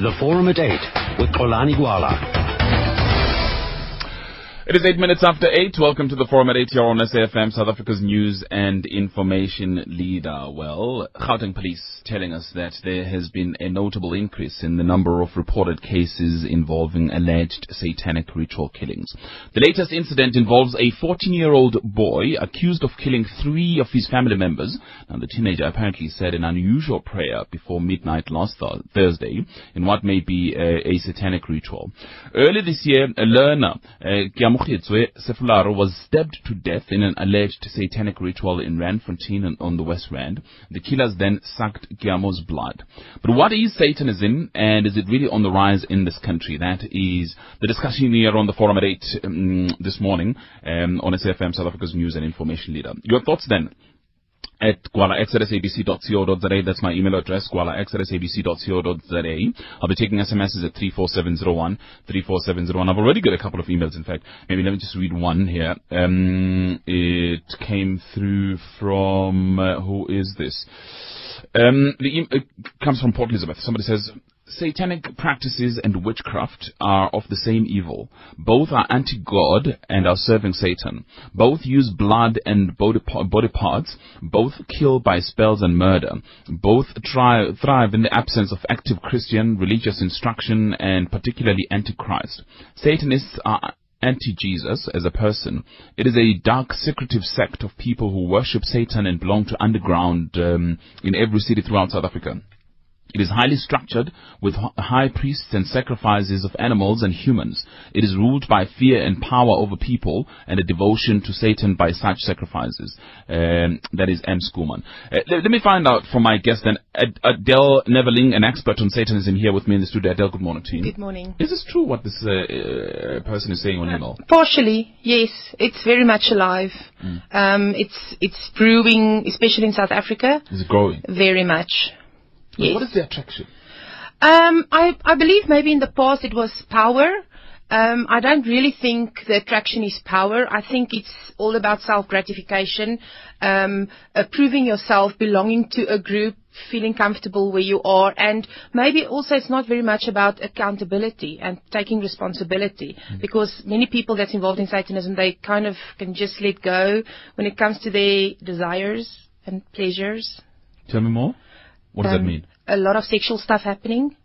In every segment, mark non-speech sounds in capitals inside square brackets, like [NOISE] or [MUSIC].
The Forum at 8 with Xolani Gwala. It is eight minutes after eight. Welcome to the Forum at eight here on SAFM, South Africa's news and information leader. Well, Gauteng police telling us that there has been a notable increase in the number of reported cases involving alleged satanic ritual killings. The latest incident involves a 14-year-old boy accused of killing three of his family members. Now, the teenager apparently said an unusual prayer before midnight last th- Thursday in what may be a, a satanic ritual. Early this year, a learner, uh, Mokgetswe Sefularo was stabbed to death in an alleged satanic ritual in Randfontein on the West Rand. The killers then sucked Giamo's blood. But what is Satanism and is it really on the rise in this country? That is the discussion here on the forum at 8 um, this morning um, on SFM South Africa's news and information leader. Your thoughts then? At gwalax at sabc.co.za. That's my email address, gwalax at sabc.co.za. I'll be taking SMSs at 34701, 34701. I've already got a couple of emails, in fact. Maybe let me just read one here. Um, it came through from, uh, who is this? Um, the e- it comes from Port Elizabeth. Somebody says, Satanic practices and witchcraft are of the same evil. Both are anti-God and are serving Satan. Both use blood and body, body parts. Both kill by spells and murder. Both try, thrive in the absence of active Christian religious instruction and particularly anti-Christ. Satanists are anti-Jesus as a person. It is a dark, secretive sect of people who worship Satan and belong to underground um, in every city throughout South Africa. It is highly structured with high priests and sacrifices of animals and humans. It is ruled by fear and power over people and a devotion to Satan by such sacrifices. Um, that is M. Schoolman. Uh, let, let, me find out from my guest then, Ad- Adele Neverling, an expert on Satanism here with me in the studio. Adele, good morning to you. Good morning. Is this true what this uh, uh, person is saying on email? Partially, yes. It's very much alive. Mm. Um, it's, it's brewing, especially in South Africa. Is it growing? Very much. Yes. What is the attraction? Um, I, I believe maybe in the past it was power. Um, I don't really think the attraction is power. I think it's all about self-gratification, um, uh, proving yourself, belonging to a group, feeling comfortable where you are, and maybe also it's not very much about accountability and taking responsibility, mm. because many people that's involved in Satanism, they kind of can just let go when it comes to their desires and pleasures. Tell me more. What does um, that mean? A lot of sexual stuff happening.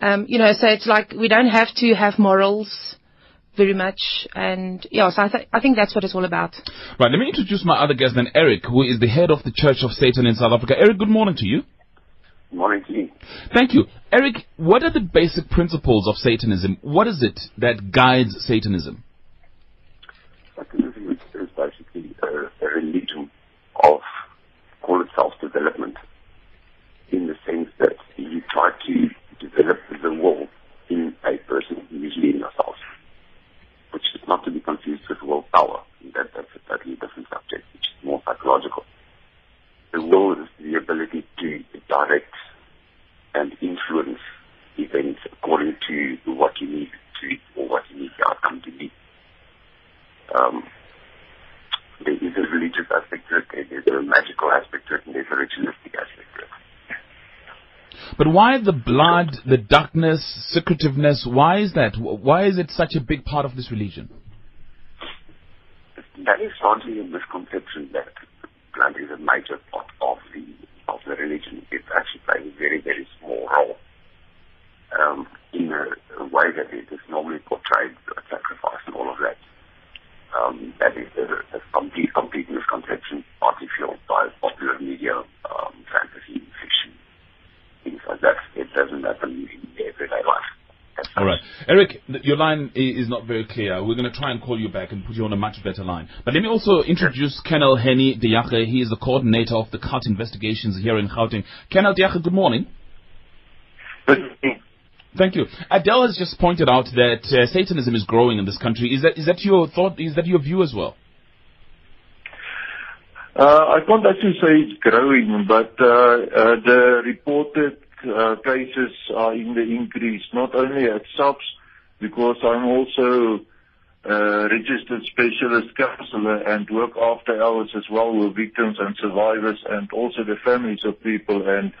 Um, you know, so it's like we don't have to have morals very much. And yeah, so I, th- I think that's what it's all about. Right, let me introduce my other guest then, Eric, who is the head of the Church of Satan in South Africa. Eric, good morning to you. Good morning to you. Thank you. Eric, what are the basic principles of Satanism? What is it that guides Satanism? Satanism is basically a, a religion of, call it self-development in the sense that you try to develop the will in a person, usually in yourself, which is not to be confused with willpower. That, that's a totally different subject, which is more psychological. The will is the ability to direct and influence events according to what you need to or what you need the outcome to be. Um, there is a religious aspect to it, there's a magical aspect to it, and there's a ritualistic aspect to it. But why the blood, the darkness, secretiveness? Why is that? Why is it such a big part of this religion? That is largely a misconception that blood is a major part of the of the religion. It actually plays a very very small role um, in a, a, way that it is normally portrayed, sacrifice and all of that. Um, that is a, a, complete complete misconception, partly fueled by popular media, um, fantasy, fiction, things like that. It doesn't happen in everyday life. All right. Eric, your line is not very clear. We're going to try and call you back and put you on a much better line. But let me also introduce Colonel Henny Diache. He is the coordinator of the cult investigations here in Gauteng. Colonel Diache, good morning. Good morning. Thank you. Adele has just pointed out that uh, Satanism is growing in this country. Is that is that your thought? Is that your view as well? Uh, I can't actually say it's growing, but uh, uh, the reported cases are in the increase, not only at SAPS, because I'm also a registered specialist counselor and work after hours as well with victims and survivors and also the families of people. And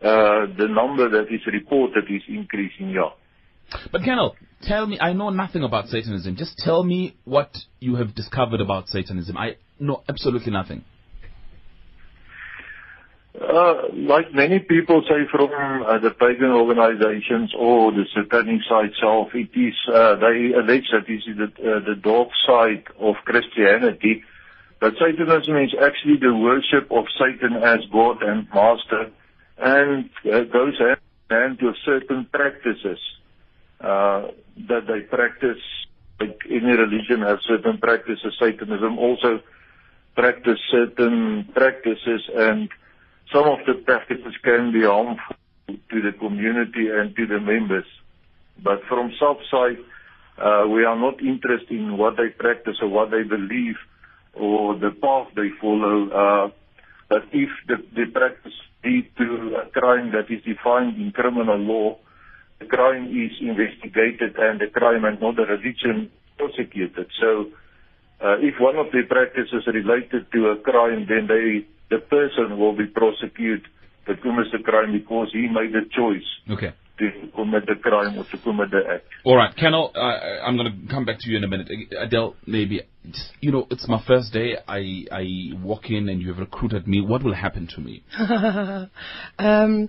uh, the number that is reported is increasing, yeah. But Colonel, tell me, I know nothing about Satanism. Just tell me what you have discovered about Satanism. I know absolutely nothing. Uh, like many people say from uh, the pagan organizations or the satanic side itself, it is, uh, they allege that this is the, uh, the dark side of Christianity. But Satanism is actually the worship of Satan as God and Master and uh, goes hand in hand certain practices uh, that they practice. Like any religion has certain practices. Satanism also practice certain practices and some of the practices can be harmful to the community and to the members. But from SAP side, uh, we are not interested in what they practice or what they believe or the path they follow. Uh, but if the, the practice lead to a crime that is defined in criminal law, the crime is investigated and the crime and not the religion prosecuted. So uh, if one of the practices related to a crime, then they the person will be prosecuted to commit the crime because he made a choice Okay. to commit the crime or to commit the act. All right, Colonel, uh, I'm going to come back to you in a minute. Adele, maybe, you know, it's my first day. I, I walk in and you have recruited me. What will happen to me? [LAUGHS] um,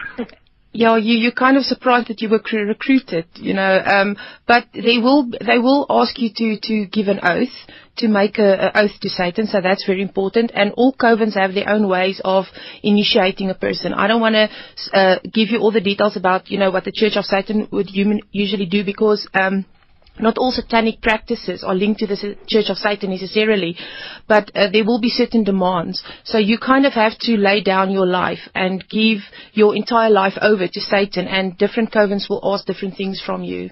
yeah, you you're kind of surprised that you were cr- recruited, you know. Um, but they will they will ask you to to give an oath to make a, a oath to Satan, so that's very important. And all covens have their own ways of initiating a person. I don't want to uh, give you all the details about you know what the Church of Satan would human, usually do because. Um, not all satanic practices are linked to the Church of Satan necessarily, but uh, there will be certain demands. So you kind of have to lay down your life and give your entire life over to Satan, and different covens will ask different things from you.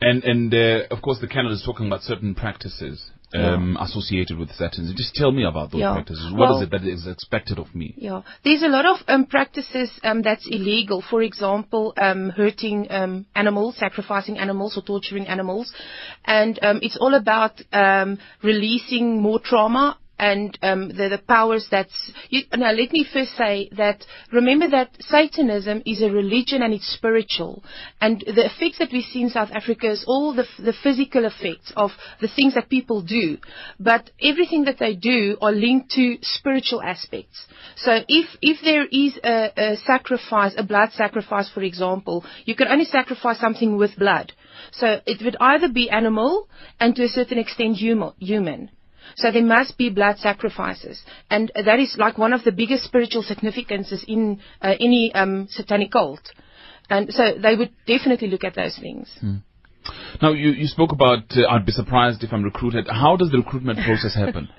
And and uh, of course, the canon is talking about certain practices um, associated with Satanism. Just tell me about those Yeah. practices. What is Well- it that is expected of me? Yeah, there's a lot of um, practices um, that's illegal. For example, um, hurting um, animals, sacrificing animals, or torturing animals, and um, it's all about um, releasing more trauma. And um, the, the powers that's you, now. Let me first say that remember that Satanism is a religion and it's spiritual, and the effects that we see in South Africa is all the, the physical effects of the things that people do, but everything that they do are linked to spiritual aspects. So if if there is a, a sacrifice, a blood sacrifice, for example, you can only sacrifice something with blood. So it would either be animal and to a certain extent human. So there must be blood sacrifices, and that is like one of the biggest spiritual significances in uh, any um, satanic cult. And so they would definitely look at those things. Now, you, you spoke about uh, I'd be surprised if I'm recruited. How does the recruitment process happen? [LAUGHS]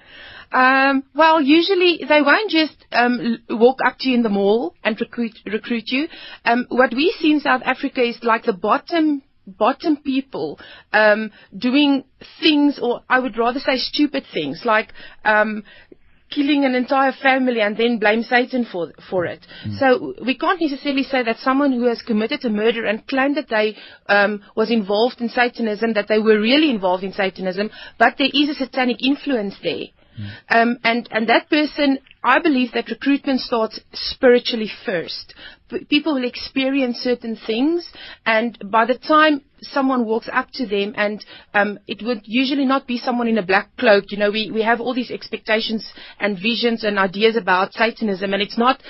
Um, well, usually they won't just um, walk up to you in the mall and recruit recruit you. Um, what we see in South Africa is like the bottom bottom people um, doing things, or I would rather say stupid things, like um, killing an entire family and then blame Satan for for it. So we can't necessarily say that someone who has committed a murder and claimed that they um, was involved in Satanism, that they were really involved in Satanism, but there is a satanic influence there. Um, and, and that person, I believe that recruitment starts spiritually first. People will experience certain things, and by the time someone walks up to them, and um, it would usually not be someone in a black cloak. You know, we, we have all these expectations and visions and ideas about Satanism, and it's not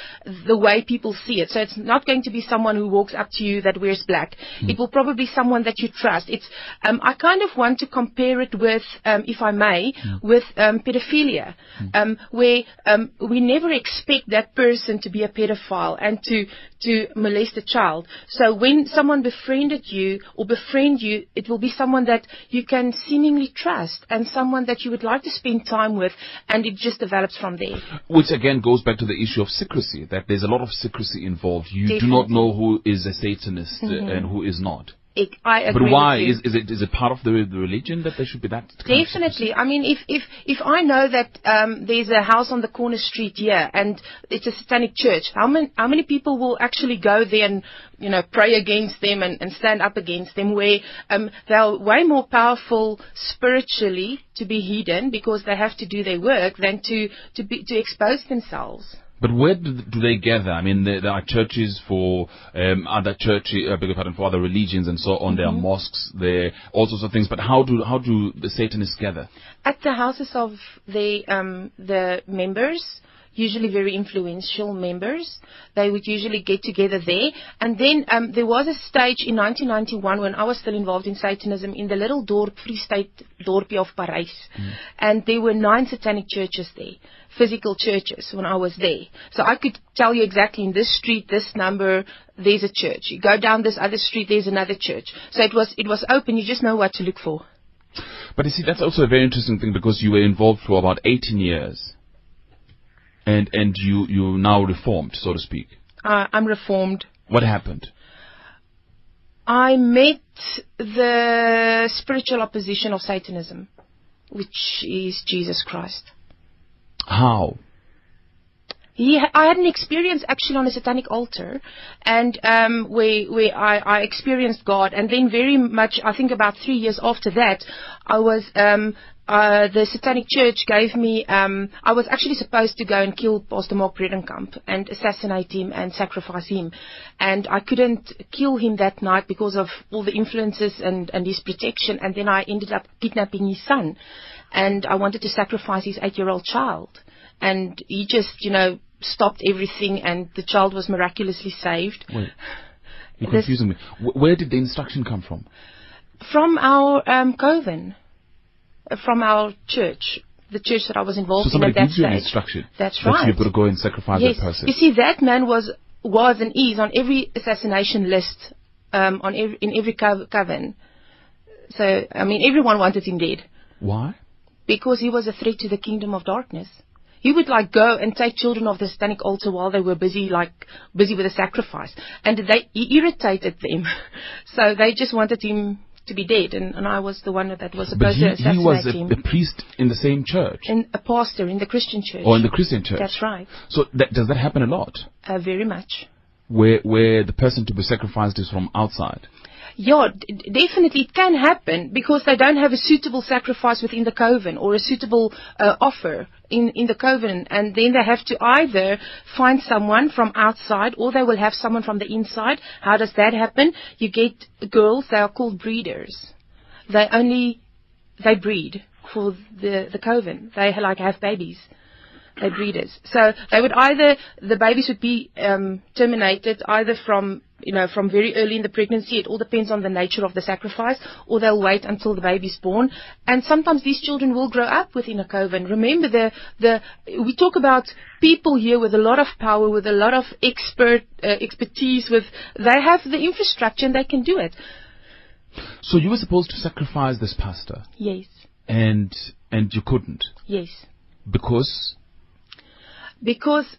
the way people see it. So it's not going to be someone who walks up to you that wears black. It will probably be someone that you trust. It's um, I kind of want to compare it with, um, if I may, with um, pedophilia, um, where um, we never expect that person to be a pedophile and to to molest a child. So when someone befriended you or befriend you, it will be someone that you can seemingly trust and someone that you would like to spend time with, and it just develops from there. Which again goes back to the issue of secrecy, that there's a lot of secrecy involved. You do not know who is a Satanist uh, and who is not. I- I agree But why? Is, is it is it part of the, the religion that there should be that? Definitely. I mean, if if if I know that um, there's a house on the corner street here and it's a satanic church, how many how many people will actually go there and you know pray against them and, and stand up against them? Where um, they're way more powerful spiritually to be hidden because they have to do their work than to to be to expose themselves. But where do, do they gather? I mean, there, there are churches for um, other church, uh, beg pardon, for other religions and so on. There are mosques, there all sorts of things. But how do how do the Satanists gather? At the houses of the um, the members, usually very influential members, they would usually get together there. And then um, there was a stage in 1991 when I was still involved in Satanism in the little dorp, Free State dorpie of Paris, and there were nine satanic churches there, physical churches when I was there. So I could tell you exactly in this street, this number, there's a church. You go down this other street, there's another church. So it was it was open. You just know what to look for. But you see, that's also a very interesting thing because you were involved for about 18 years, and and you you now reformed, so to speak. Uh, I'm reformed. What happened? I met the spiritual opposition of Satanism, which is Jesus Christ. How? He, I had an experience actually on a satanic altar, and um, where where I, I experienced God, and then very much, I think about three years after that, I was um, uh, the satanic church gave me. Um, I was actually supposed to go and kill Pastor Mark Bredenkamp and assassinate him and sacrifice him, and I couldn't kill him that night because of all the influences and and his protection, and then I ended up kidnapping his son, and I wanted to sacrifice his eight-year-old child and he just, you know, stopped everything, and the child was miraculously saved. Wait, you're This- confusing me. Where did the instruction come from? From our um, coven, uh, from our church, the church that I was So involved in somebody at that gives you an instruction. That's that right. you've got to go and sacrifice yes. that person. You see, that man was was and is on every assassination list, um, on every, in every co- coven. So, I mean, everyone wanted him dead. Why? Because he was a threat to the kingdom of darkness. He would like go and take children of the satanic altar while they were busy, like busy with a sacrifice, and they he irritated them. [LAUGHS] so they just wanted him to be dead, and, and I was the one that was supposed he, to assassinate him. he was him. a, a priest in the same church, and a pastor in the Christian church. or in the Christian church. That's right. So that, does that happen a lot? Uh, very much. Where where the person to be sacrificed is from outside? Yeah, d- definitely it can happen because they don't have a suitable sacrifice within the coven or a suitable uh, offer in, in the coven, and then they have to either find someone from outside or they will have someone from the inside. How does that happen? You get girls; they are called breeders. They only they breed for the the coven. They like have babies. They're breeders. So they would either the babies would be um, terminated either from you know from very early in the pregnancy. It all depends on the nature of the sacrifice, or they'll wait until the baby's born. And sometimes these children will grow up within a coven. Remember the the we talk about people here with a lot of power, with a lot of expert uh, expertise. With they have the infrastructure and they can do it. So you were supposed to sacrifice this pastor, Yes, and and you couldn't yes. because because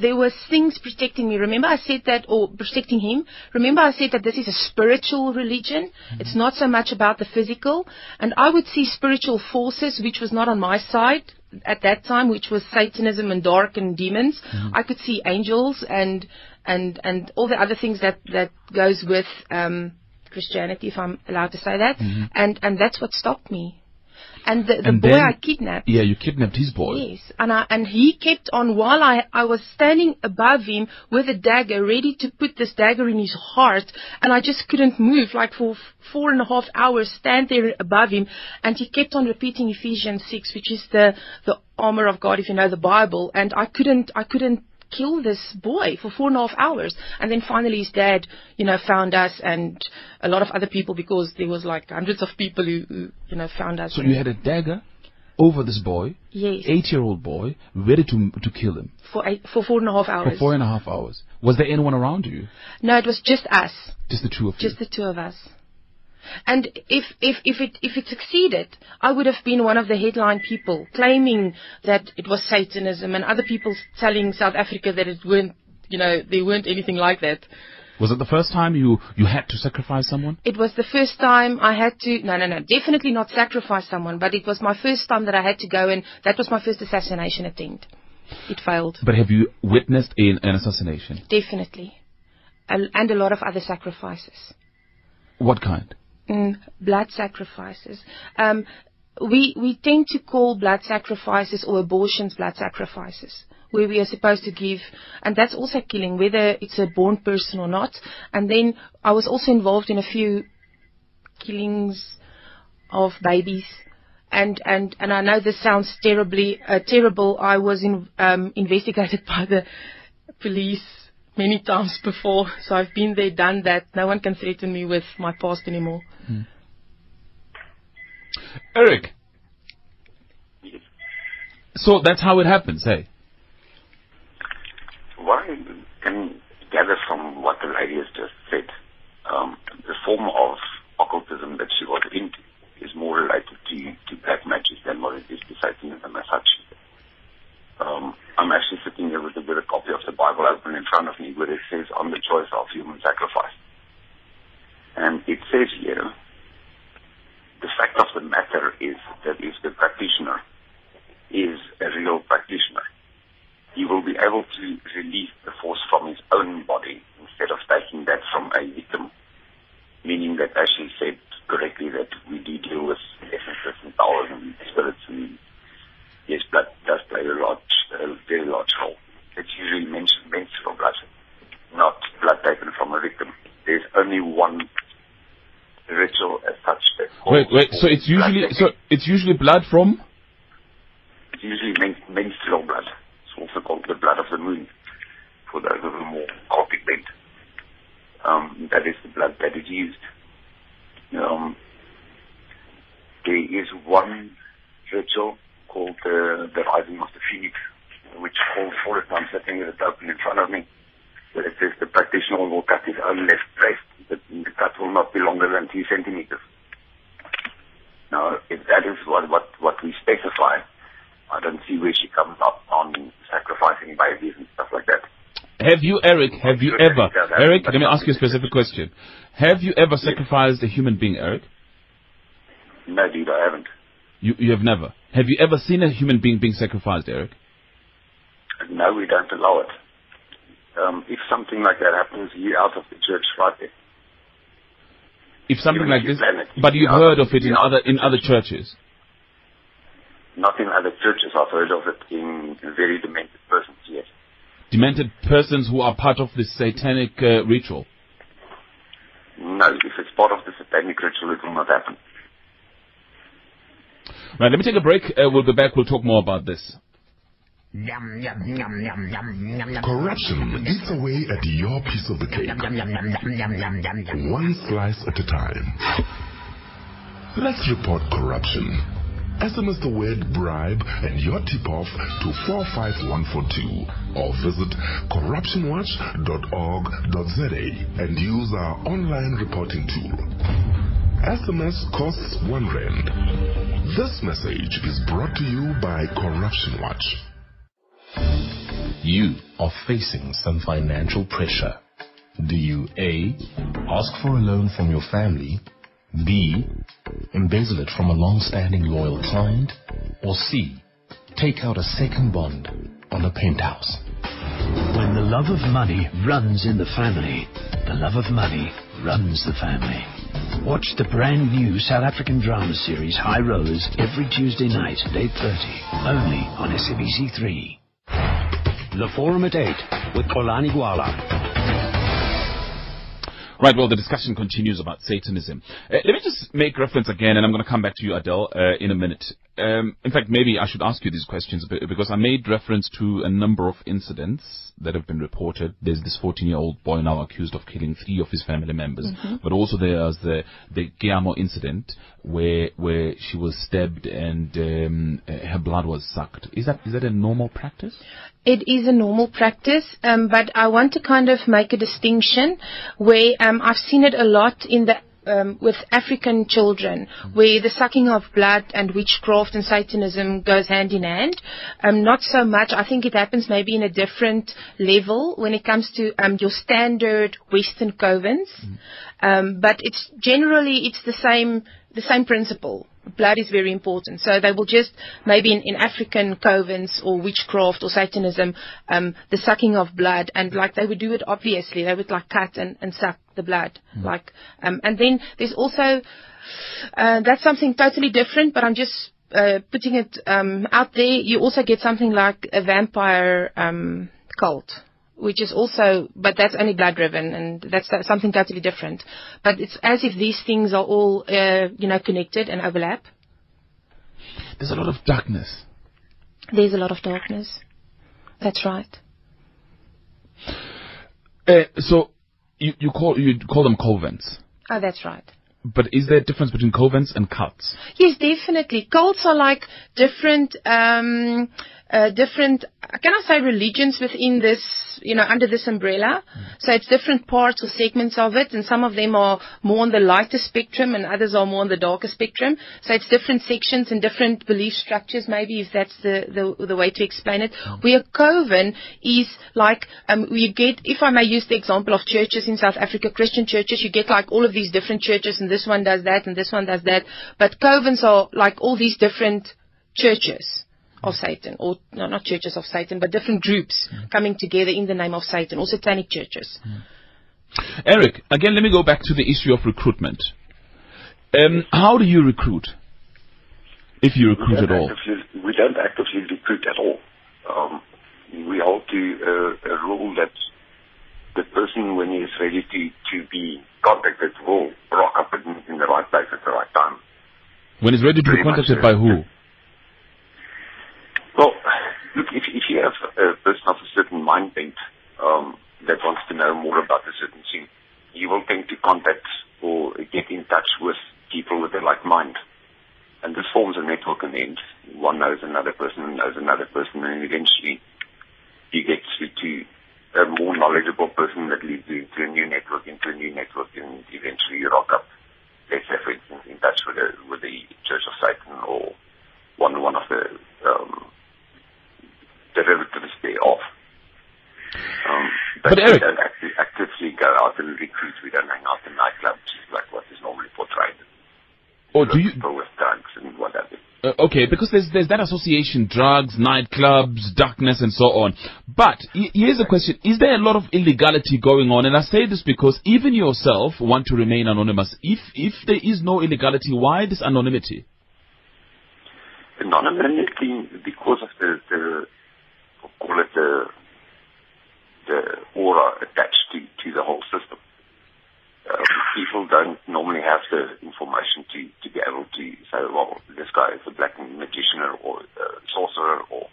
there was things protecting me. Remember I said that, or protecting him. Remember I said that this is a spiritual religion. Mm-hmm. It's not so much about the physical. And I would see spiritual forces, which was not on my side at that time, which was Satanism and dark and demons. Mm-hmm. I could see angels and and and all the other things that that goes with um, Christianity, if I'm allowed to say that. Mm-hmm. And and that's what stopped me. And the, the And boy then- I kidnapped. yeah, you kidnapped his boy. Yes, and I, and he kept on while I I was standing above him with a dagger, ready to put this dagger in his heart, and I just couldn't move, like for f- four and a half hours, stand there above him, and he kept on repeating Ephesians six, which is the the armor of God, if you know the Bible, and I couldn't I couldn't kill this boy for four and a half hours, and then finally his dad, you know, found us and a lot of other people because there was like hundreds of people who, who you know found us. So you had a dagger over this boy, yes eight-year-old boy, ready to to kill him for eight, for four and a half hours. for four and a half hours. Was there anyone around you? No, it was just us, Just the two of you. just the two of us. And if if if it if it succeeded, I would have been one of the headline people claiming that it was Satanism, and other people telling South Africa that it weren't, you know, there weren't anything like that. Was it the first time you you had to sacrifice someone? It was the first time I had to, no, no, no, definitely not sacrifice someone, but it was my first time that I had to go and that was my first assassination attempt. It failed, But have you witnessed in an assassination? definitely. And a lot of other sacrifices. What kind? Mm, blood sacrifices. Um, we we tend to call blood sacrifices or abortions blood sacrifices. where we are supposed to give, and that's also killing, whether it's a born person or not. And then I was also involved in a few killings of babies. And, and, and I know this sounds terribly, uh, terrible. I was in, um, investigated [LAUGHS] by the police many times before, so I've been there, done that. No one can threaten me with my past anymore. Eric. So that's how it happens, hey? What I can gather from what the lady has just said, um, the form of occultism that she was into is more related to, to black magic than what it is to Satanism as such. Um, I'm actually sitting here with a, with a copy of the Bible open in front of me where it says on the choice of human sacrifice. And it says here, the fact of the matter is that if the practitioner is a real practitioner, he will be able to release the force from his own body instead of taking that from a victim. Meaning that, as she said correctly, that we do deal with essences and powers and spirits and yes, blood does play a large, a very large role. It's usually men- menstrual blood, not blood taken from a victim. There's only one ritual as such Wait, wait. So it's usually blood so it's usually blood from It's usually men- menstrual blood. It's also called the blood of the moon for those of a more cultic bent. Um, that is the blood that is used. Um, there is one ritual called uh, the rising of the phoenix, which calls for it. I'm sitting with it open in front of me. But it says the practitioner will cut his own left breast. The, the cut will not be longer than two centimeters. Now, if that is what, what, what we specify, I don't see where she comes up on sacrificing babies and stuff like that. Have you, Eric, have you ever, Eric, let me ask you a specific question. Have you ever sacrificed a human being, Eric? No, dude, I haven't. You, you have never. Have you ever seen a human being being sacrificed, Eric? No, we don't allow it. Um, if something like that happens, you're out of the church right there. If something Even like if this, plan it, but you've heard of- it in other in other churches. Not in other churches. I've heard of it in very demented persons, yes. Demented persons who are part of this satanic uh, ritual. No, if it's part of the satanic ritual, it will not happen. Right, let me take a break. Uh, we'll be back. We'll talk more about this. Corruption eats away at your piece of the cake, one slice at a time. Let's report corruption. SMS the word bribe and your tip-off to 45142 or visit corruptionwatch.org.za and use our online reporting tool. SMS costs one rand. This message is brought to you by Corruption Watch. You are facing some financial pressure. Do you A. Ask for a loan from your family? B. Embezzle it from a long-standing loyal client? Or C. Take out a second bond on a penthouse? When the love of money runs in the family, the love of money runs the family. Watch the brand new South African drama series High Rollers every Tuesday night at 8.30, only on SABC3. The Forum at 8 with Xolani Gwala. Right, well, the discussion continues about Satanism. Uh, let me just make reference again, and I'm going to come back to you, Adele, uh, in a minute. Um, in fact, maybe I should ask you these questions because I made reference to a number of incidents that have been reported. There's this 14-year-old boy now accused of killing three of his family members, but also there's the the Giamo incident where where she was stabbed and um, her blood was sucked. Is that is that a normal practice? It is a normal practice, um, but I want to kind of make a distinction where um, I've seen it a lot in the um, with African children, where the sucking of blood and witchcraft and Satanism goes hand in hand. Um, not so much. I think it happens maybe in a different level when it comes to um, your standard Western covens, um, but it's generally it's the same the same principle. Blood is very important. So they will just, maybe in, in African covens or witchcraft or Satanism, um, the sucking of blood, and like they would do it obviously, they would like cut and, and suck the blood. Like, um, and then there's also, uh, that's something totally different, but I'm just uh, putting it um, out there, you also get something like a vampire um, cult, which is also, but that's only blood driven, and that's something totally different. But it's as if these things are all, uh, you know, connected and overlap. There's a lot of darkness. There's a lot of darkness. That's right. Uh, so you, you call you call them covens, Oh, that's right. but is there a difference between covens and cults? Yes, definitely. Cults are like different, um, uh, different, can I say religions within this, you know, under this umbrella? So it's different parts or segments of it, and some of them are more on the lighter spectrum, and others are more on the darker spectrum. So it's different sections and different belief structures, maybe if that's the the, the way to explain it. Where coven is like, um, you get, if I may use the example of churches in South Africa, Christian churches, you get like all of these different churches, and this one does that, and this one does that. But covens are like all these different churches of Satan, or no, not churches of Satan, but different groups coming together in the name of Satan, or satanic churches. Eric, again, let me go back to the issue of recruitment. Um, how do you recruit? If you recruit at all. actively- we don't actively recruit at all. Um, we hold to uh, a rule that the person, when he is ready to, to be contacted, will rock up in, in the right place at the right time. When it's ready to be contacted by who? Well, look, if, if you have a person of a certain mind bent um, that wants to know more about a certain thing, you will tend to contact or get in touch with people with a like mind. And this forms a network in the end. One knows another person, knows another person, and eventually you get to, a more knowledgeable person that leads you into a new network, into a new network, and eventually you rock up, let's say, for instance, in touch with the, with the Church of Satan or one, one of the um, derivatives thereof. Um, but, But Eric- we don't acti- actively go out and recruit. We don't hang out in nightclubs like what is normally portrayed. Or do you? People with drugs and what have you. Uh, okay, because there's there's that association: drugs, nightclubs, darkness, and so on. But y- here's a question: Is there a lot of illegality going on? And I say this because even yourself want to remain anonymous. If if there is no illegality, why this anonymity? anonymity because of the, the call it the the aura attached to, to the whole system. Um, people don't normally have the information to, to be able to say, well, this guy is a black magician or a sorcerer or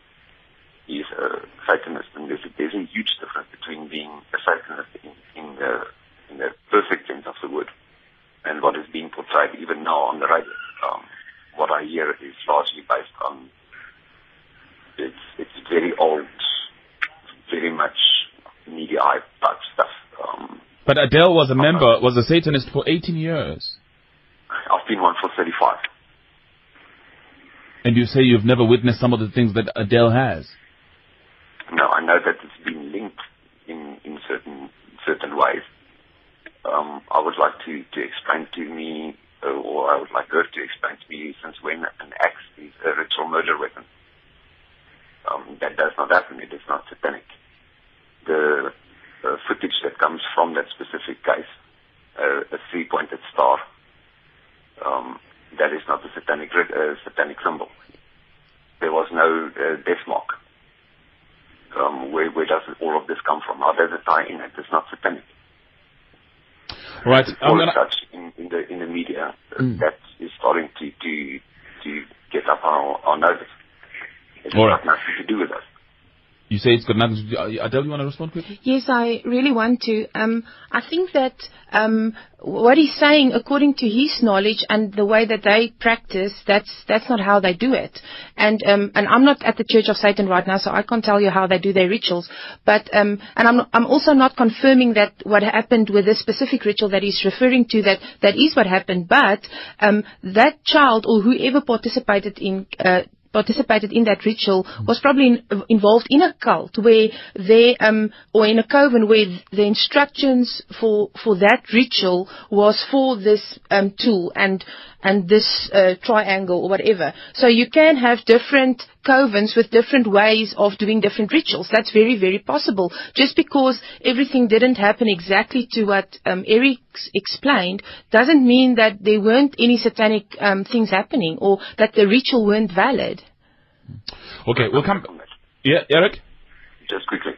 he's a Satanist. And there's a, there's a huge difference between being a Satanist in, in, the, in the perfect sense of the word and what is being portrayed even now on the radio. Um, what I hear is largely based on it's it's very old, very much media hype type stuff. Um, But Adele was a member, was a Satanist for 18 years, I've been one for 35. and you say you've never witnessed some of the things that Adele has. No, I know that it's been linked in in certain certain ways. Um, I would like to to explain to me, or I would like her to explain to me, since when an axe is a ritual murder weapon. Um, that does not happen. It is not satanic. The uh, footage that comes from that specific case, uh, a three-pointed star, um, that is not a satanic uh, satanic symbol. There was no uh, death mark. Um, where, where does all of this come from? How does it tie in? It is not satanic. Right. I'm All gonna, such in, in the in the media uh, that is starting to to to get up our, our notice. It's All got right. nothing to do with us. you say it's got nothing to do. uh, Adele, you want to respond quickly? Yes, I really want to. Um, I think that um, what he's saying, according to his knowledge and the way that they practice, that's that's not how they do it. And um, and I'm not at the Church of Satan right now, so I can't tell you how they do their rituals. But um, and I'm I'm also not confirming that what happened with this specific ritual that he's referring to that that is what happened. But um, that child or whoever participated in. Uh, participated in that ritual was probably in, involved in a cult where they um or in a coven where the instructions for for that ritual was for this um tool. And and this uh, triangle or whatever so you can have different covens with different ways of doing different rituals. That's very, very possible. Just because everything didn't happen exactly to what um, Eric explained doesn't mean that there weren't any satanic um, things happening or that the ritual weren't valid. Okay, we'll come. Yeah, Eric? Just quickly.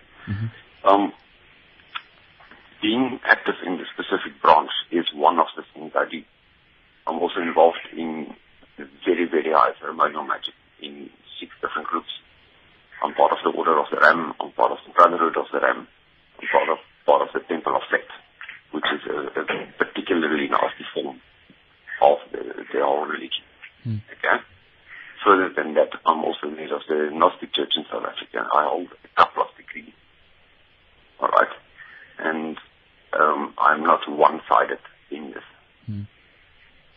Um, being active in the specific branch is one of the things I do. I'm also involved in very, very high ceremonial magic in six different groups. I'm part of the Order of the Ram, I'm part of the Brotherhood of the Ram, I'm part of, part of the Temple of Set, which is a, a particularly nasty form of the, the whole religion. Okay? Further than that, I'm also the head of the Gnostic Church in South Africa. I hold a couple of degrees. Alright? And um, I'm not one-sided in this.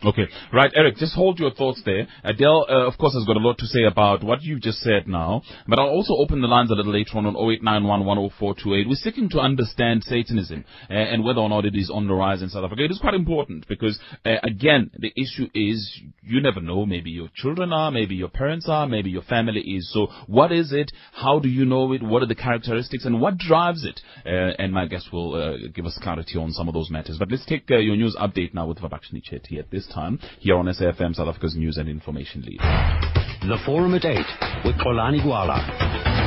Okay, right, Eric, just hold your thoughts there. Adele, uh, of course, has got a lot to say about what you've just said now, but I'll also open the lines a little later on on 0891104428. We're seeking to understand Satanism uh, and whether or not it is on the rise in South Africa. It is quite important because, uh, again, the issue is you never know. Maybe your children are, maybe your parents are, maybe your family is. So, what is it? How do you know it? What are the characteristics and what drives it? Uh, and my guest will uh, give us clarity on some of those matters. But let's take uh, your news update now with Vabakshini Chetty at this time here on SAFM, South Africa's news and information lead. The Forum at 8 with Xolani Gwala.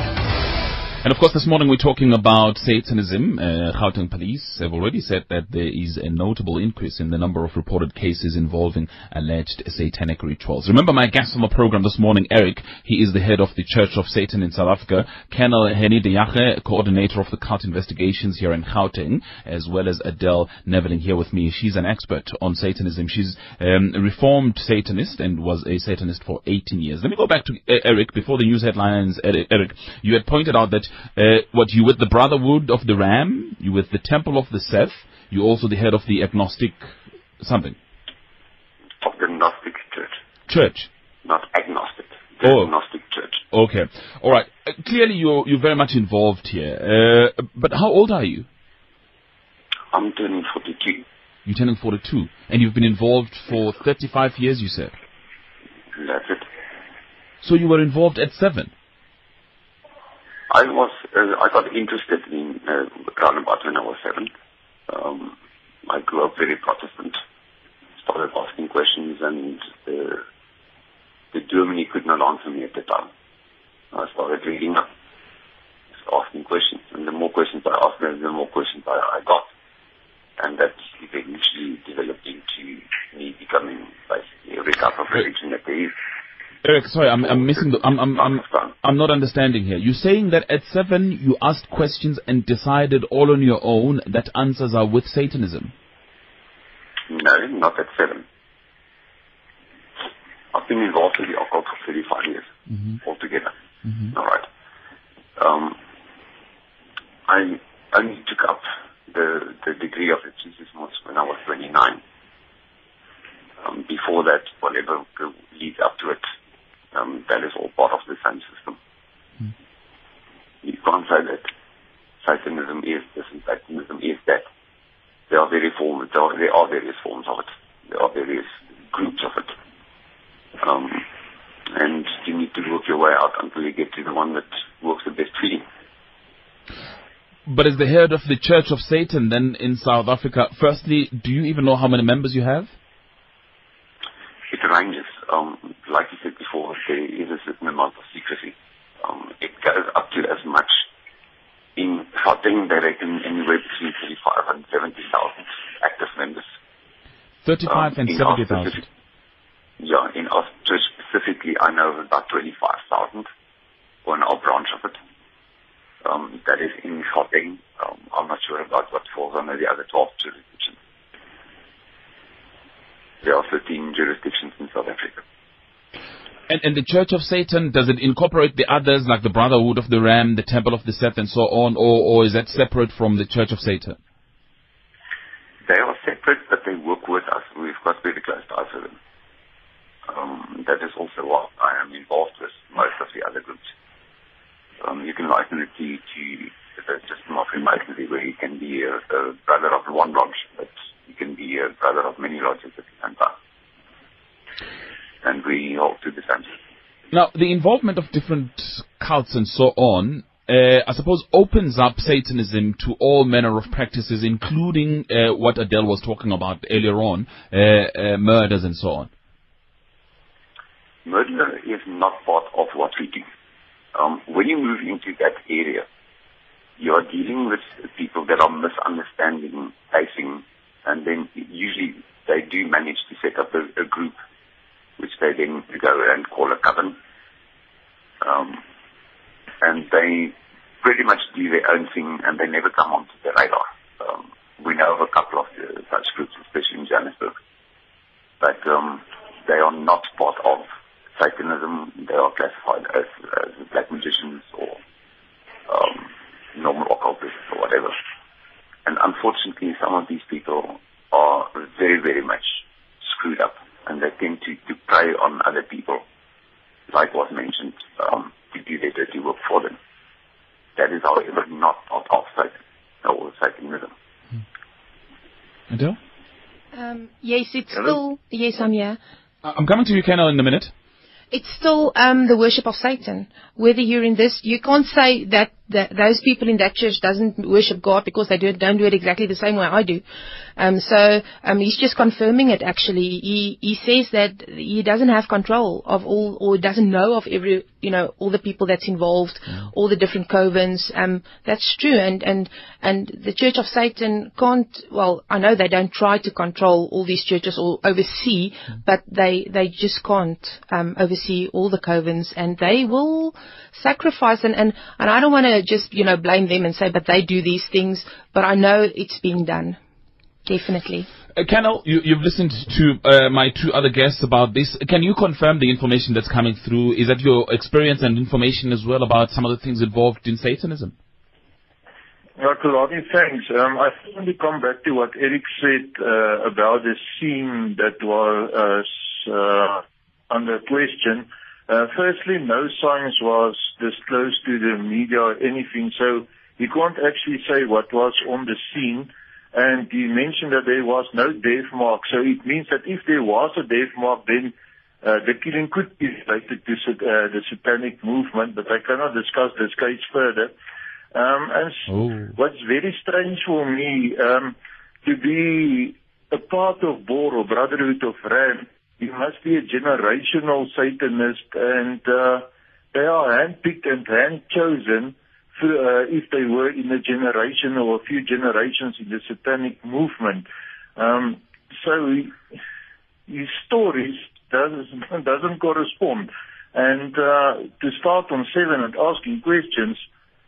And of course, this morning we're talking about Satanism. Uh, Gauteng police have already said that there is a notable increase in the number of reported cases involving alleged satanic rituals. Remember my guest on the program this morning, Eric. He is the head of the Church of Satan in South Africa. Colonel Henny de Jache, coordinator of the cult investigations here in Gauteng, as well as Adele Neveling here with me. She's an expert on Satanism. She's um, a reformed Satanist and was a Satanist for 18 years. Let me go back to uh, Eric before the news headlines. Eric, you had pointed out that uh, what you with the Brotherhood of the Ram, you with the Temple of the Seth, you also the head of the agnostic something Of the Gnostic Church, church. not agnostic. The Oh. Gnostic Church. Okay, all right. Uh, clearly, you're you're very much involved here. Uh, but how old are you? I'm turning 42. You're turning 42, and you've been involved for 35 years. You said. That's it. So you were involved at seven. I was, uh, I got interested in uh, round about when I was seven. Um, I grew up very Protestant. Started asking questions, and uh, the Germany could not answer me at the time. I started reading up, asking questions, and the more questions I asked, the more questions I, I got, and that eventually developed into me becoming basically every type of religion that there is. Eric, sorry, I'm, I'm missing the. I'm, I'm, I'm, I'm not understanding here. You're saying that at seven you asked questions and decided all on your own that answers are with Satanism. No, not at seven. I've been involved with the occult for 35 years mm-hmm. altogether. Mm-hmm. All right. Um, I only took up the, the degree of exorcism when I was 29. Um, before that, whatever go- leads up to it, um, that is all part of the same system. You can't say that Satanism is this and Satanism is that. There There are, there are various forms of it. There are various groups of it. Um, and you need to work your way out until you get to the one that works the best for you. But as the head of the Church of Satan, then in South Africa, firstly, do you even know how many members you have? It ranges. Um, like you said before, there is a certain amount of secrecy. Um, it goes up to as much. In Gauteng, they reckon anywhere between 35 and 70,000 active members. 35 Um, and 70,000. Yeah, in church specifically, I know of about 25,000 or in our branch of it. Um, that is in Gauteng. Um, I'm not sure about what falls under the other 12 jurisdictions. There are 13 jurisdictions in South Africa. And, and the Church of Satan, does it incorporate the others like the Brotherhood of the Ram, the Temple of the Seth, and so on, or, or is that separate from the Church of Satan? They are separate, but they work with us. We've got very close ties with them. Um, that is also what I am involved with most of the other groups. Um, you can liken it to, to the system of Freemasonry, where you can be a, a brother of one lodge, but you be brother of many lodges at time. And we hope to the same. Now, the involvement of different cults and so on, uh, I suppose, opens up Satanism to all manner of practices, including uh, what Adele was talking about earlier on, uh, uh, murders and so on. Murder is not part of what we do. Um, when you move into that area, you are dealing with people that are misunderstanding, facing, and then usually they do manage to set up a, a group which they then go and call a coven. Um, and they pretty much do their own thing and they never come onto the radar. Um, we know of a couple of uh, such groups, especially in Johannesburg. But um, they are not part of Satanism. They are classified as, as black magicians or um, normal occultists or whatever. And unfortunately, some of these people are very, very much screwed up and they tend to, to prey on other people, like was mentioned, um, to do their dirty work for them. That is, however, not part of Satan or Satanism. Adele? Um, yes, it's Hello? still yes, I'm here. I'm coming to you, Colonel, in a minute. It's still um, the worship of Satan. Whether you're in this, you can't say that, that those people in that church doesn't worship God because they do it, don't do it exactly the same way I do. Um, so um, he's just confirming it. Actually, he he says that he doesn't have control of all, or doesn't know of every, you know, all the people that's involved, all the different covens. Um, that's true, and and and the Church of Satan can't. Well, I know they don't try to control all these churches or oversee, but they they just can't um, oversee all the covens, and they will sacrifice. And and and I don't want to just you know blame them and say, but they do these things. But I know it's being done, definitely. Uh, Colonel, you, you've listened to uh, my two other guests about this. Can you confirm the information that's coming through? Is that your experience and information as well about some of the things involved in Satanism? Yeah, Xolani, thanks. Um, I just want come back to what Eric said uh, about the scene that was uh, under question. Uh, firstly, no signs was disclosed to the media or anything, so you can't actually say what was on the scene. And he mentioned that there was no death mark, so it means that if there was a death mark, then uh, the killing could be related to uh, the satanic movement, but I cannot discuss this case further. Um, and s- Oh. what's very strange for me, um, to be a part of BOR or Brotherhood of Ram, you must be a generational Satanist and uh, they are handpicked and hand-chosen uh, if they were in a generation or a few generations in the satanic movement. Um, so his stories doesn't, [LAUGHS] doesn't correspond. And uh, to start on seven and asking questions,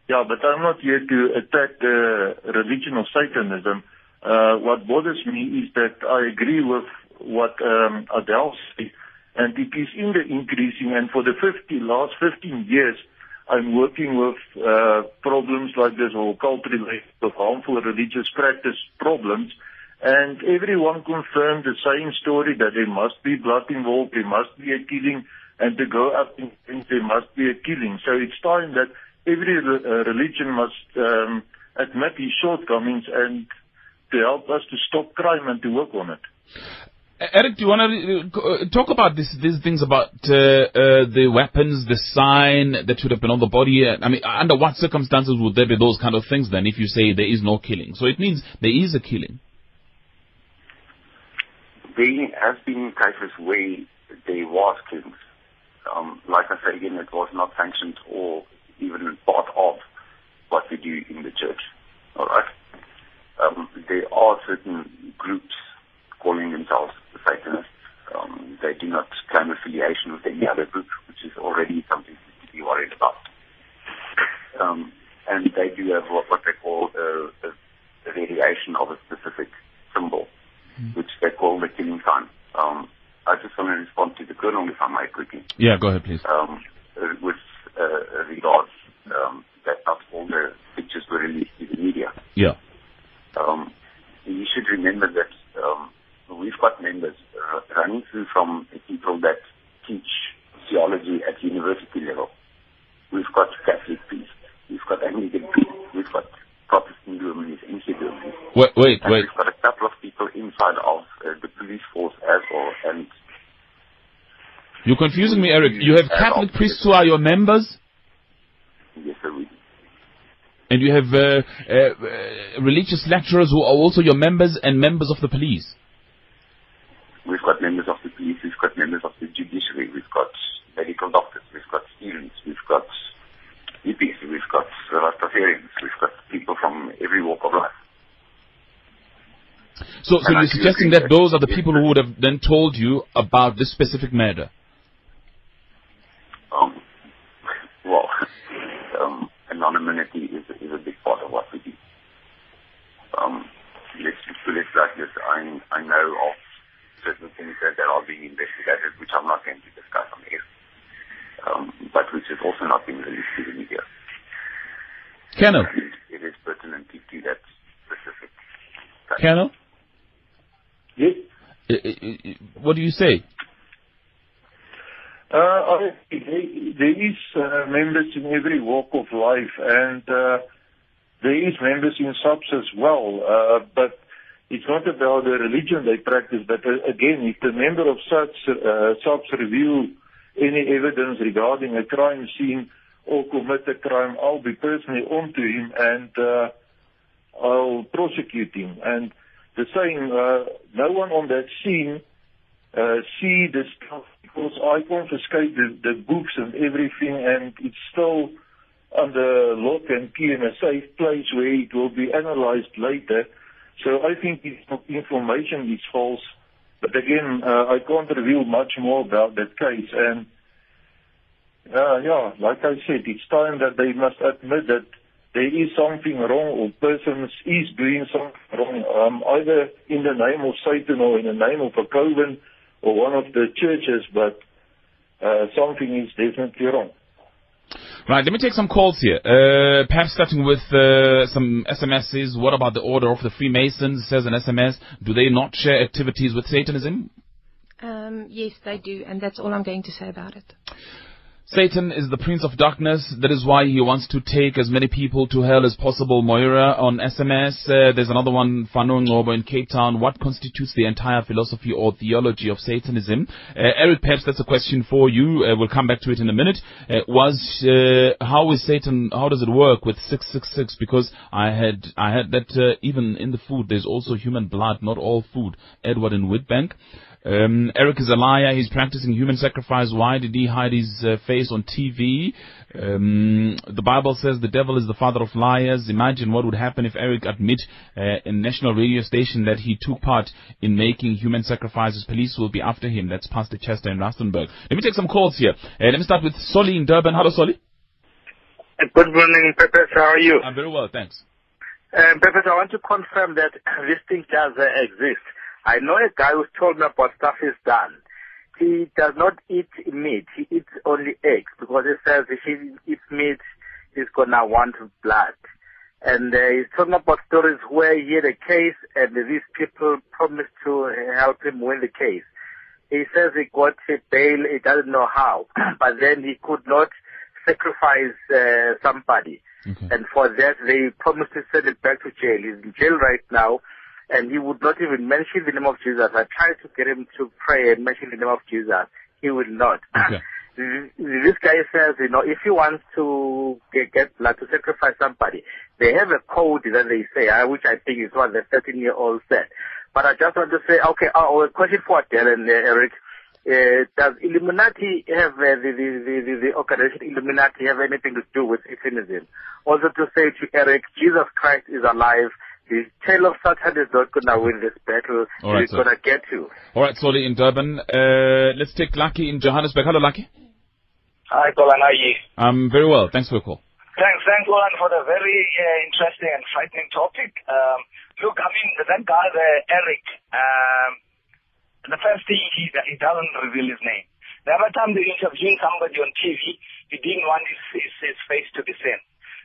yeah, but I'm not here to attack the religion of Satanism. Uh, what bothers me is that I agree with what um, Adele said, and it is in the increasing. And for the 50 last 15 years, I'm working with uh, problems like this, or cult-related, harmful religious practice problems. And everyone confirmed the same story that there must be blood involved, there must be a killing, and to go up in things, there must be a killing. So it's time that every re- uh, religion must um, admit its shortcomings and to help us to stop crime and to work on it. Eric, do you want to uh, talk about this, these things about uh, uh, the weapons, the sign that should have been on the body? Uh, I mean, under what circumstances would there be those kind of things then if you say there is no killing? So it means there is a killing. There has been cases where there was killings. Um, like I said again, it was not sanctioned or even part of what we do in the church. All right. Um, there are certain groups calling themselves the Satanists. Um, they do not claim affiliation with any other group, which is already something to be worried about. Um, and they do have what, what they call a, a, a variation of a specific symbol, which they call the killing sign. Um, I just want to respond to the colonel, if I might quickly Yeah, go ahead, please. um, with uh, regards um, that not all the pictures were released to the media. Yeah. Um, you should remember that um, we've got members uh, running through from the people that teach theology at university level. We've got Catholic priests, we've got Anglican priests, we've got Protestant NC Germans. Wait, wait, And wait. we've got a couple of people inside of uh, the police force as well. And You're confusing me, Eric. You have Catholic priests who are your members, Yes, sir. We, and you have uh, uh, uh, religious lecturers who are also your members and members of the police. we've got members of the police, we've got members of the judiciary, we've got medical doctors, we've got students, we've got hippies, we've got Rastafarians, we've got people from every walk of life. So, so And you're suggesting that those are the people who would have then told you about this specific murder. Um, well, [LAUGHS] um, anonymity is, is a big part of what we do. Um, let's it like this. I, I know of certain things that, that are being investigated, which I'm not going to discuss on air, um, but which has also not been released to the media. Colonel, it is pertinent to, to that specific. case. Colonel, Yes. what do you say? Uh, there there is uh, members in every walk of life, and uh, there is members in subs as well. Uh, but it's not about the religion they practice. But uh, again, if the member of such uh, subs review any evidence regarding a crime scene or commit a crime, I'll be personally onto him and uh, I'll prosecute him. And the saying, uh, no one on that scene uh, see the stuff because I confiscate the, the books and everything and it's still under lock and key in a safe place where it will be analyzed later. So I think this information is false. But again, uh, I can't reveal much more about that case. And uh, yeah, like I said, it's time that they must admit that there is something wrong or persons is doing something wrong, um, either in the name of Satan or in the name of a coven or one of the churches, but uh, something is definitely wrong. Right, let me take some calls here. Uh, perhaps starting with uh, some SMSs. What about the Order of the Freemasons? Says an SMS. Do they not share activities with Satanism? Um, yes, they do, and that's all I'm going to say about it. Satan is the prince of darkness. That is why he wants to take as many people to hell as possible. Moira on SMS. Uh, there's another one, Fano Ngobo in Cape Town. What constitutes the entire philosophy or theology of Satanism? Uh, Eric, perhaps that's a question for you. Uh, we'll come back to it in a minute. Uh, was uh, how is Satan? How does it work with six six six? Because I had I had that uh, even in the food there's also human blood, not all food. Edward in Witbank. Um, Eric is a liar. He's practicing human sacrifice. Why did he hide his uh, face on TV? Um, the Bible says the devil is the father of liars. Imagine what would happen if Eric admit uh, in national radio station that he took part in making human sacrifices. Police will be after him. That's Pastor Chester in Rustenburg. Let me take some calls here. Uh, let me start with Solly in Durban. Hello, Solly. Good morning, Pepe. How are you? I'm very well, thanks. Um, Pepe, I want to confirm that this thing does uh, exist. I know a guy who's told me about stuff he's done. He does not eat meat. He eats only eggs because he says if he eats meat, he's gonna want blood. And uh, he's talking about stories where he had a case and these people promised to help him win the case. He says he got a bail, he doesn't know how, [CLEARS THROAT] but then he could not sacrifice uh, somebody. Okay. And for that, they promised to send him back to jail. He's in jail right now, and he would not even mention the name of Jesus. I tried to get him to pray and mention the name of Jesus. He would not. Okay. [LAUGHS] this guy says, you know, if he wants to get, get blood to sacrifice somebody, they have a code that they say, uh, which I think is what the 13 year old said. But I just want to say, okay, uh, a question for Dylan, uh, Eric. Uh, does Illuminati have uh, the, the, the, the, the organization Illuminati have anything to do with Satanism? Also to say to Eric, Jesus Christ is alive. The tail of Satan is not going to win this battle. All right, He's going to get you. All right, Solly in Durban. Uh, let's take Lucky in Johannesburg. Hello, Lucky. Hi, Colin. How are you? I'm very well. Thanks for the call. Thanks, thanks, Colin, for the very uh, interesting and frightening topic. Um, look, I mean, that guy there, Eric, um, the first thing he, he doesn't reveal his name. The other time they interviewing somebody on TV, he didn't want his, his, his face to be seen.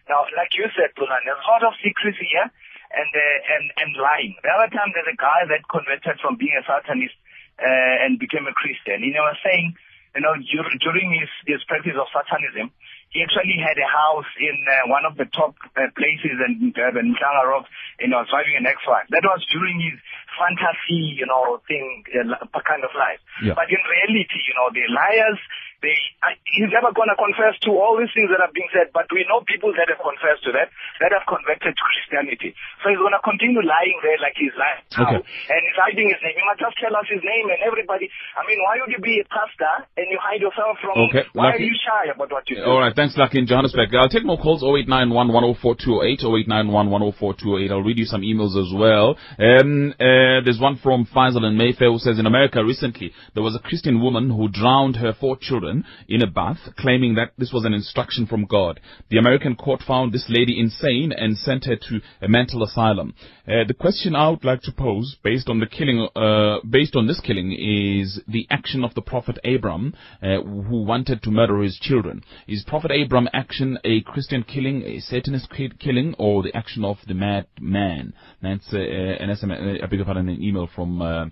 Now, like you said, Colin, there's a lot of secrecy here and, uh, and, and lying. The other time there's a guy that converted from being a Satanist uh, and became a Christian. He was saying, you know, dur- during his, his practice of Satanism, he actually had a house in uh, one of the top uh, places in Durban, Umhlanga Rock, and he was driving an X5. That was during his fantasy, you know, thing, uh, kind of life. Yeah. But in reality, you know, the liars, they, I, he's never going to confess to all these things that are being said, but we know people that have confessed to that, that have converted to Christianity. So he's going to continue lying there like he's lying now, Okay. and he's hiding his name. You must just tell us his name and everybody. I mean, why would you be a pastor and you hide yourself from, Okay, why Lucky. are you shy about what you do? All right, thanks, Lucky in Johannesburg. I'll take more calls 0891 104 0891 104 I'll read you some emails as well. Um, uh, there's one from Faisal in Mayfair who says in America recently there was a Christian woman who drowned her four children in a bath, claiming that this was an instruction from God. The American court found this lady insane and sent her to a mental asylum. Uh, the question I would like to pose, based on the killing, uh, based on this killing, is the action of the prophet Abram, uh, who wanted to murder his children. Is Prophet Abram action a Christian killing, a Satanist killing, or the action of the mad man? That's uh, an SMS, uh, I beg your pardon, an email from uh,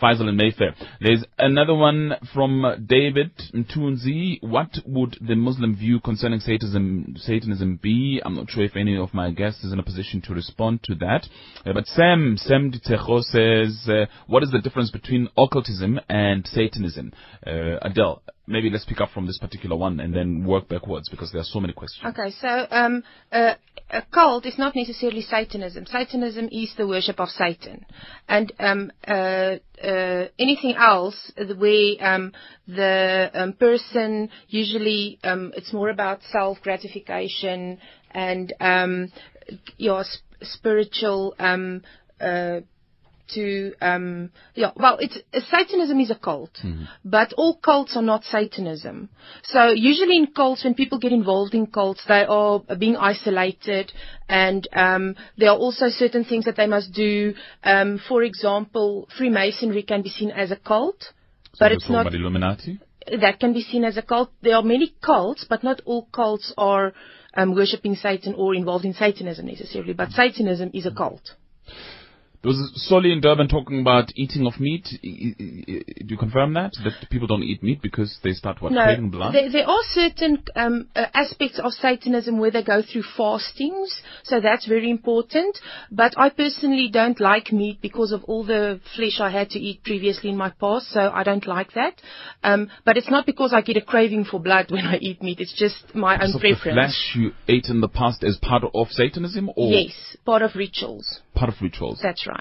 Faisal in Mayfair. There's another one from David Mtunzi. What would the Muslim view concerning Satanism, Satanism be? I'm not sure if any of my guests is in a position to respond to that. Uh, but Sam, Sam Ditejo says, uh, what is the difference between occultism and Satanism? Uh, Adele, maybe let's pick up from this particular one and then work backwards because there are so many questions. Okay, so um, uh, a cult is not necessarily Satanism. Satanism is the worship of Satan, and um, uh, uh, anything else where um, the um, person usually um, it's more about self gratification and um, your sp- spiritual. Um, uh, to um yeah well it's uh, satanism is a cult but all cults are not satanism so usually in cults when people get involved in cults they are being isolated and um there are also certain things that they must do um for example freemasonry can be seen as a cult but it's not Illuminati. that can be seen as a cult. There are many cults, but not all cults are um, worshipping Satan or involved in Satanism necessarily. But Satanism is a cult. There was Solly in Durban talking about eating of meat. Do you confirm that? That people don't eat meat because they start, what, no, craving blood? there, there are certain um, uh, aspects of Satanism where they go through fastings, so that's very important. But I personally don't like meat because of all the flesh I had to eat previously in my past, so I don't like that. Um, but it's not because I get a craving for blood when I eat meat. It's just my own So the preference. flesh you ate in the past is part of Satanism or Yes, part of rituals. part of rituals? That's right.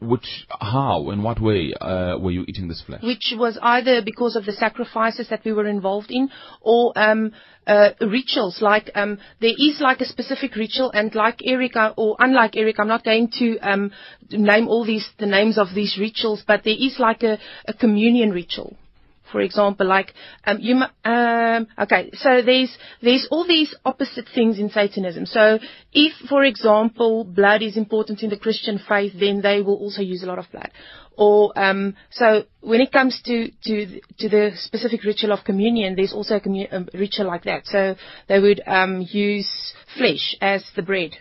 Which, how, in what way uh, were you eating this flesh? which was either because of the sacrifices that we were involved in or um, uh, rituals. Like um, there is like a specific ritual, and like Eric, uh, or unlike Eric, I'm not going to um, name all these the names of these rituals, but there is like a, a communion ritual. For example, like um, you, um, okay, so there's there's all these opposite things in Satanism. So if, for example, blood is important in the Christian faith, then they will also use a lot of blood. Or um, so when it comes to to to the specific ritual of communion, there's also a, commu- a ritual like that. So they would um, use flesh as the bread.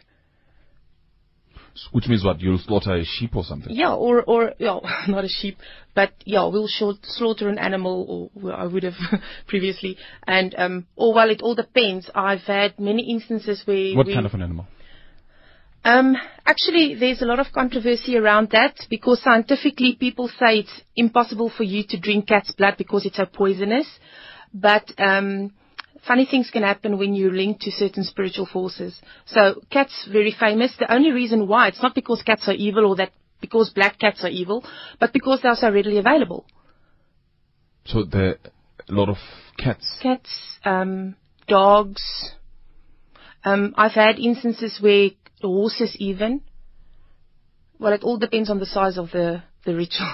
Which means what? You'll slaughter a sheep or something? Yeah, or or yeah, [LAUGHS] not a sheep, but yeah, we'll short, slaughter an animal, or I would have [LAUGHS] previously, and um, or well, it all depends. I've had many instances where What we, kind of an animal? um, actually, there's a lot of controversy around that because scientifically people say it's impossible for you to drink cat's blood because it's so poisonous. But um, funny things can happen when you're linked to certain spiritual forces. So cats very famous. The only reason why it's not because cats are evil or that because black cats are evil, but because they're so readily available. So there a lot of cats. Cats, um, dogs. Um, I've had instances where horses even. Well, it all depends on the size of the the ritual.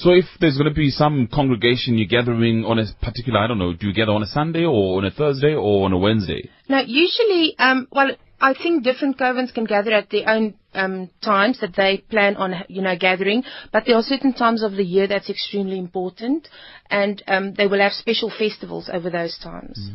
So if there's going to be some congregation you're gathering on a particular, I don't know, do you gather on a Sunday or on a Thursday or on a Wednesday? Now, usually, um, well, I think different covens can gather at their own um, times that they plan on, you know, gathering. But there are certain times of the year that's extremely important, and um, they will have special festivals over those times,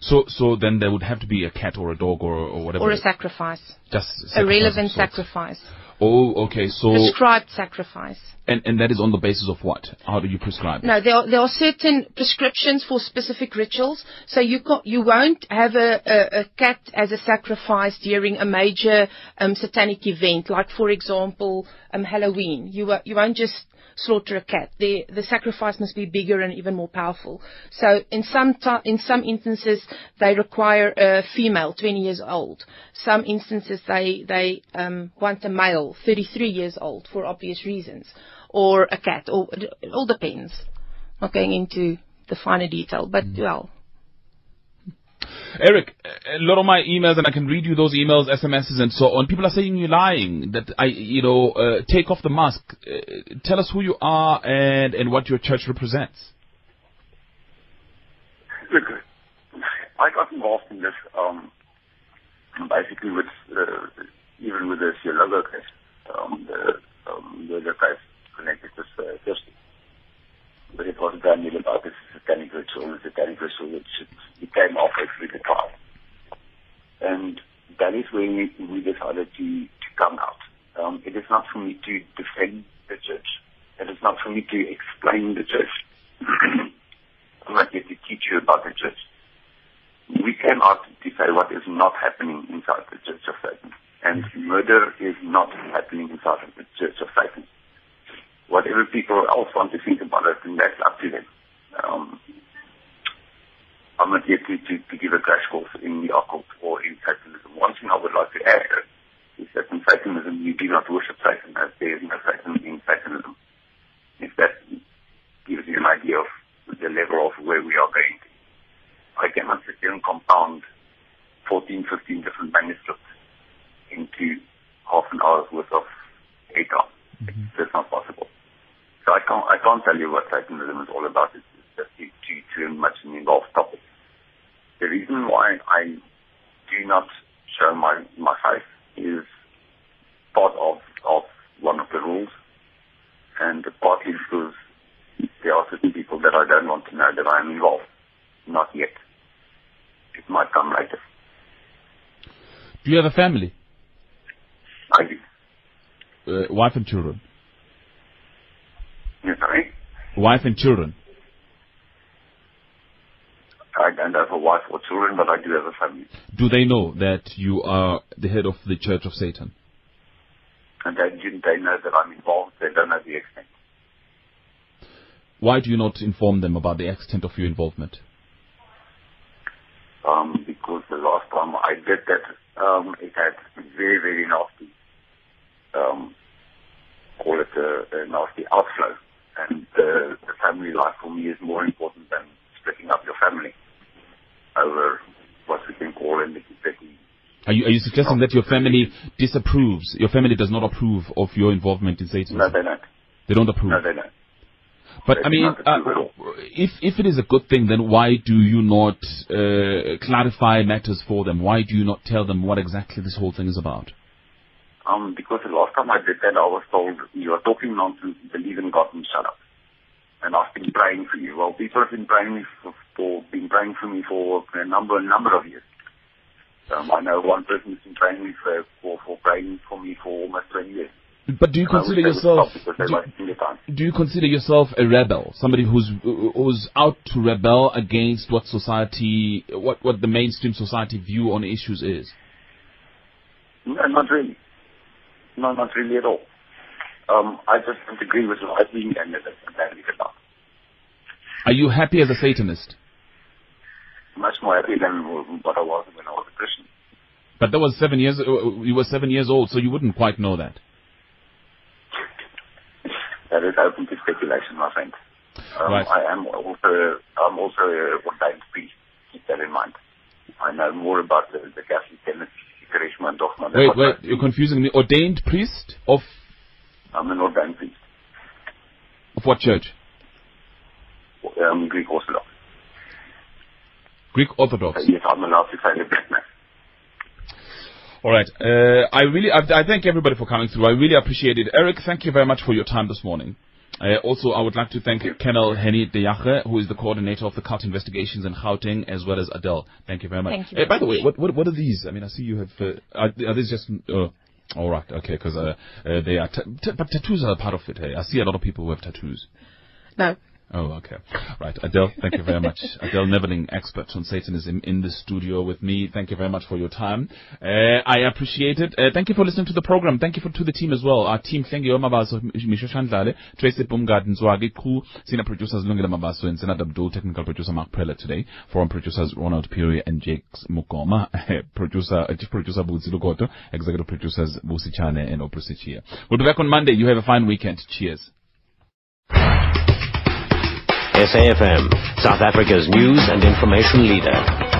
So so then there would have to be a cat or a dog or or whatever. or a sacrifice, Just a sacrifice of relevant sacrifice. Oh, okay. So Prescribed sacrifice. and and that is on the basis of what? How do you prescribe? it? No, there are, there are certain prescriptions for specific rituals. So you ca you won't have a, a, a cat as a sacrifice during a major um, satanic event, like for example um, Halloween. You you won't just slaughter a cat. The the sacrifice must be bigger and even more powerful. So in some ti in some instances they require a female, 20 years old. Some instances they they um, want a male, 33 years old, for obvious reasons, or a cat, or it all depends. Not going into the finer detail, but well, Eric, a lot of my emails, and I can read you those emails, SMSs, and so on. People are saying you're lying. That I, you know, uh, take off the mask. Uh, tell us who you are and and what your church represents. Look, I got involved in this um, basically with uh, even with the Theologo case, um, the um, the, case connected with uh, Kirsty. But it was done about this satanic ritual, satanic ritual which it came off every the trial. And that is when we, we decided to, to come out. Um, it is not for me to defend the church. It is not for me to explain the church. [CLEARS THROAT] I'm not here to teach you about the church. We cannot decide what is not happening inside the Church of Satan. And murder is not happening inside the Church of Satan. Whatever people else want to think about it, then that's up to them. Um, I'm not here to, to, to give a crash course in the occult or in Satanism. One thing I would like to add is that in Satanism, you do not worship Satan as there is no Satan in Satanism. If that gives you an idea of the level of where we are going I cannot sit here and compound 14, 15 different manuscripts into half an hour's worth of data. Mm-hmm. It's just not possible. So I can't, I can't tell you what Satanism is all about. It's it's just too, too, too much an involved topic. The reason why I do not show my, my face is part of, of one of the rules and partly because there are certain people that I don't want to know that I'm involved. Not yet. It might come later. Do you have a family, I do. uh, wife and children? You sorry? Wife and children. I don't have a wife or children, but I do have a family. Do they know that you are the head of the Church of Satan? And they, they know that I'm involved. They don't know the extent. Why do you not inform them about the extent of your involvement? Um, because the last time I did that, um, it had very, very nasty, um, call it a, a nasty outflow. And the, the family life for me is more important than splitting up your family over what we can call a nitty-gritty. Are you are you suggesting that your family disapproves? Your family does not approve of your involvement in Satanism. No, they don't. They don't approve. No, they don't. But I mean, not approve at uh, if if it is a good thing, then why do you not uh, clarify matters for them? Why do you not tell them what exactly this whole thing is about? Um, because the last time I did that, I was told, you are talking nonsense, believe in God and shut up. And I've been praying for you. Well, people have been praying for, for been praying for me for a number, number of years. Um, I know one person has been praying for, for, for praying for me for almost 20 years. But do you And I wish consider yourself stop Because they're do, wasting their time. do you consider yourself a rebel, somebody who's who's out to rebel against what society, what what the mainstream society view on issues is? No, not really. No, not really at all. Um, I just don't agree with life being ended and is about. Are you happy as a Satanist? Much more happy than what I was when I was a Christian. But that was seven years. You were seven years old, so you wouldn't quite know that. That is open to speculation, my friend. Um, Right. I am also I'm also a ordained priest. Keep that in mind. I know more about the, the Catholic and Dogma. Wait, wait, you're confusing me. Ordained priest of I'm an ordained priest. of what church? Um, Greek Orthodox. Greek Orthodox. So yes, I'm allowed to say the Black Mass. All right. Uh, I really, I, I thank everybody for coming through. I really appreciate it. Eric, thank you very much for your time this morning. Uh, also, I would like to thank Colonel Henny De Jache, who is the coordinator of the cult investigations in Gauteng, as well as Adele. Thank you very much. Thank you Uh, by the way, what, what, what are these? I mean, I see you have. Uh, are, are these just? Uh, All right, okay, because uh, uh, they are, but tattoos are a part of it. Hey? I see a lot of people who have tattoos. No. Oh, okay. Right. Adele, thank you very much. [LAUGHS] Adele Neverling, expert on Satanism, in the studio with me. Thank you very much for your time. Uh, I appreciate it. Uh, thank you for listening to the program. Thank you for, to the team as well. Our team, thank you, Mabaso, Misho Shandlale, Tracy Bumgarden, Zwagi, crew, senior producers Lungela Mabaso, and Senat Abdul, technical producer Mark Preller today, foreign producers Ronald Puri and Jakes Mukoma, [LAUGHS] producer, uh, chief producer Buzi Lugoto, executive producers Busi Chane and Oprisi Chia. We'll be back on Monday. You have a fine weekend. Cheers. SAFM, South Africa's news and information leader.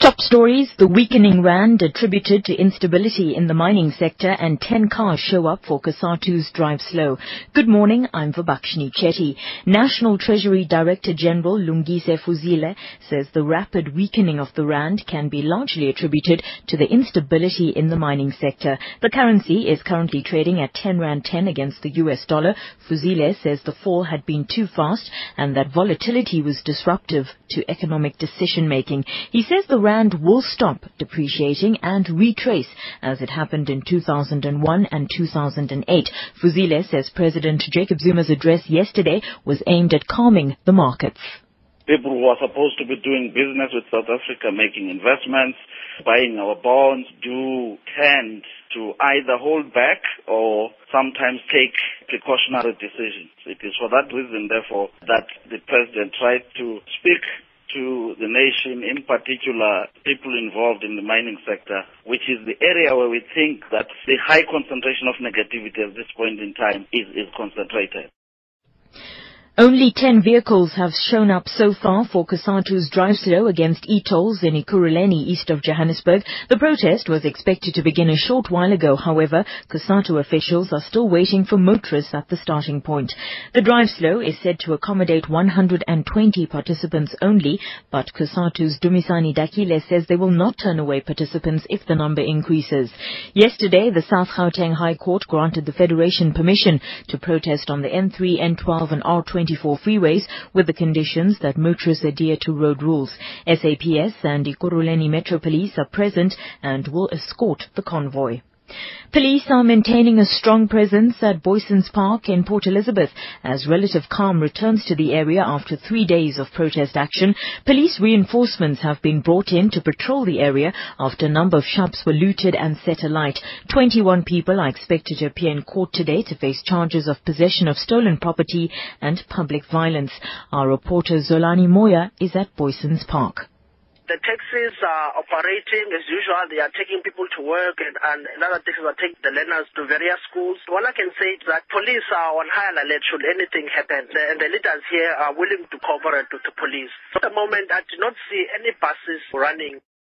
Top stories, the weakening rand attributed to instability in the mining sector and 10 cars show up for Cosatu's drive slow. Good morning, I'm Vabakshini Chetty. National Treasury Director General Lungise Fuzile says the rapid weakening of the rand can be largely attributed to the instability in the mining sector. The currency is currently trading at 10 rand 10 against the US dollar. Fuzile says the fall had been too fast and that volatility was disruptive to economic decision making. He says the rand will stop depreciating and retrace as it happened in 2001 and 2008. Fuzile says President Jacob Zuma's address yesterday was aimed at calming the markets. People who are supposed to be doing business with South Africa, making investments, buying our bonds, do tend to either hold back or sometimes take precautionary decisions. It is for that reason, therefore, that the president tried to speak to the nation, in particular people involved in the mining sector, which is the area where we think that the high concentration of negativity at this point in time is, is concentrated. Only 10 vehicles have shown up so far for Cosatu's drive slow against e-tolls in Ekurhuleni east of Johannesburg. The protest was expected to begin a short while ago. However, Cosatu officials are still waiting for motorists at the starting point. The drive slow is said to accommodate 120 participants only, but Cosatu's Dumisani Dakile says they will not turn away participants if the number increases. Yesterday, the South Gauteng High Court granted the Federation permission to protest on the N3, N12 and R20 24 freeways with the conditions that motorists adhere to road rules. SAPS and Ekurhuleni Metro Police are present and will escort the convoy. Police are maintaining a strong presence at Booysens Park in Port Elizabeth as relative calm returns to the area after three days of protest action. Police reinforcements have been brought in to patrol the area after a number of shops were looted and set alight. 21 people are expected to appear in court today to face charges of possession of stolen property and public violence. Our reporter Zolani Moya is at Booysens Park. The taxis are operating as usual. They are taking people to work and, and other taxis are taking the learners to various schools. All I can say is that police are on high alert should anything happen. The, and the leaders here are willing to cooperate with the police. At the moment, I do not see any buses running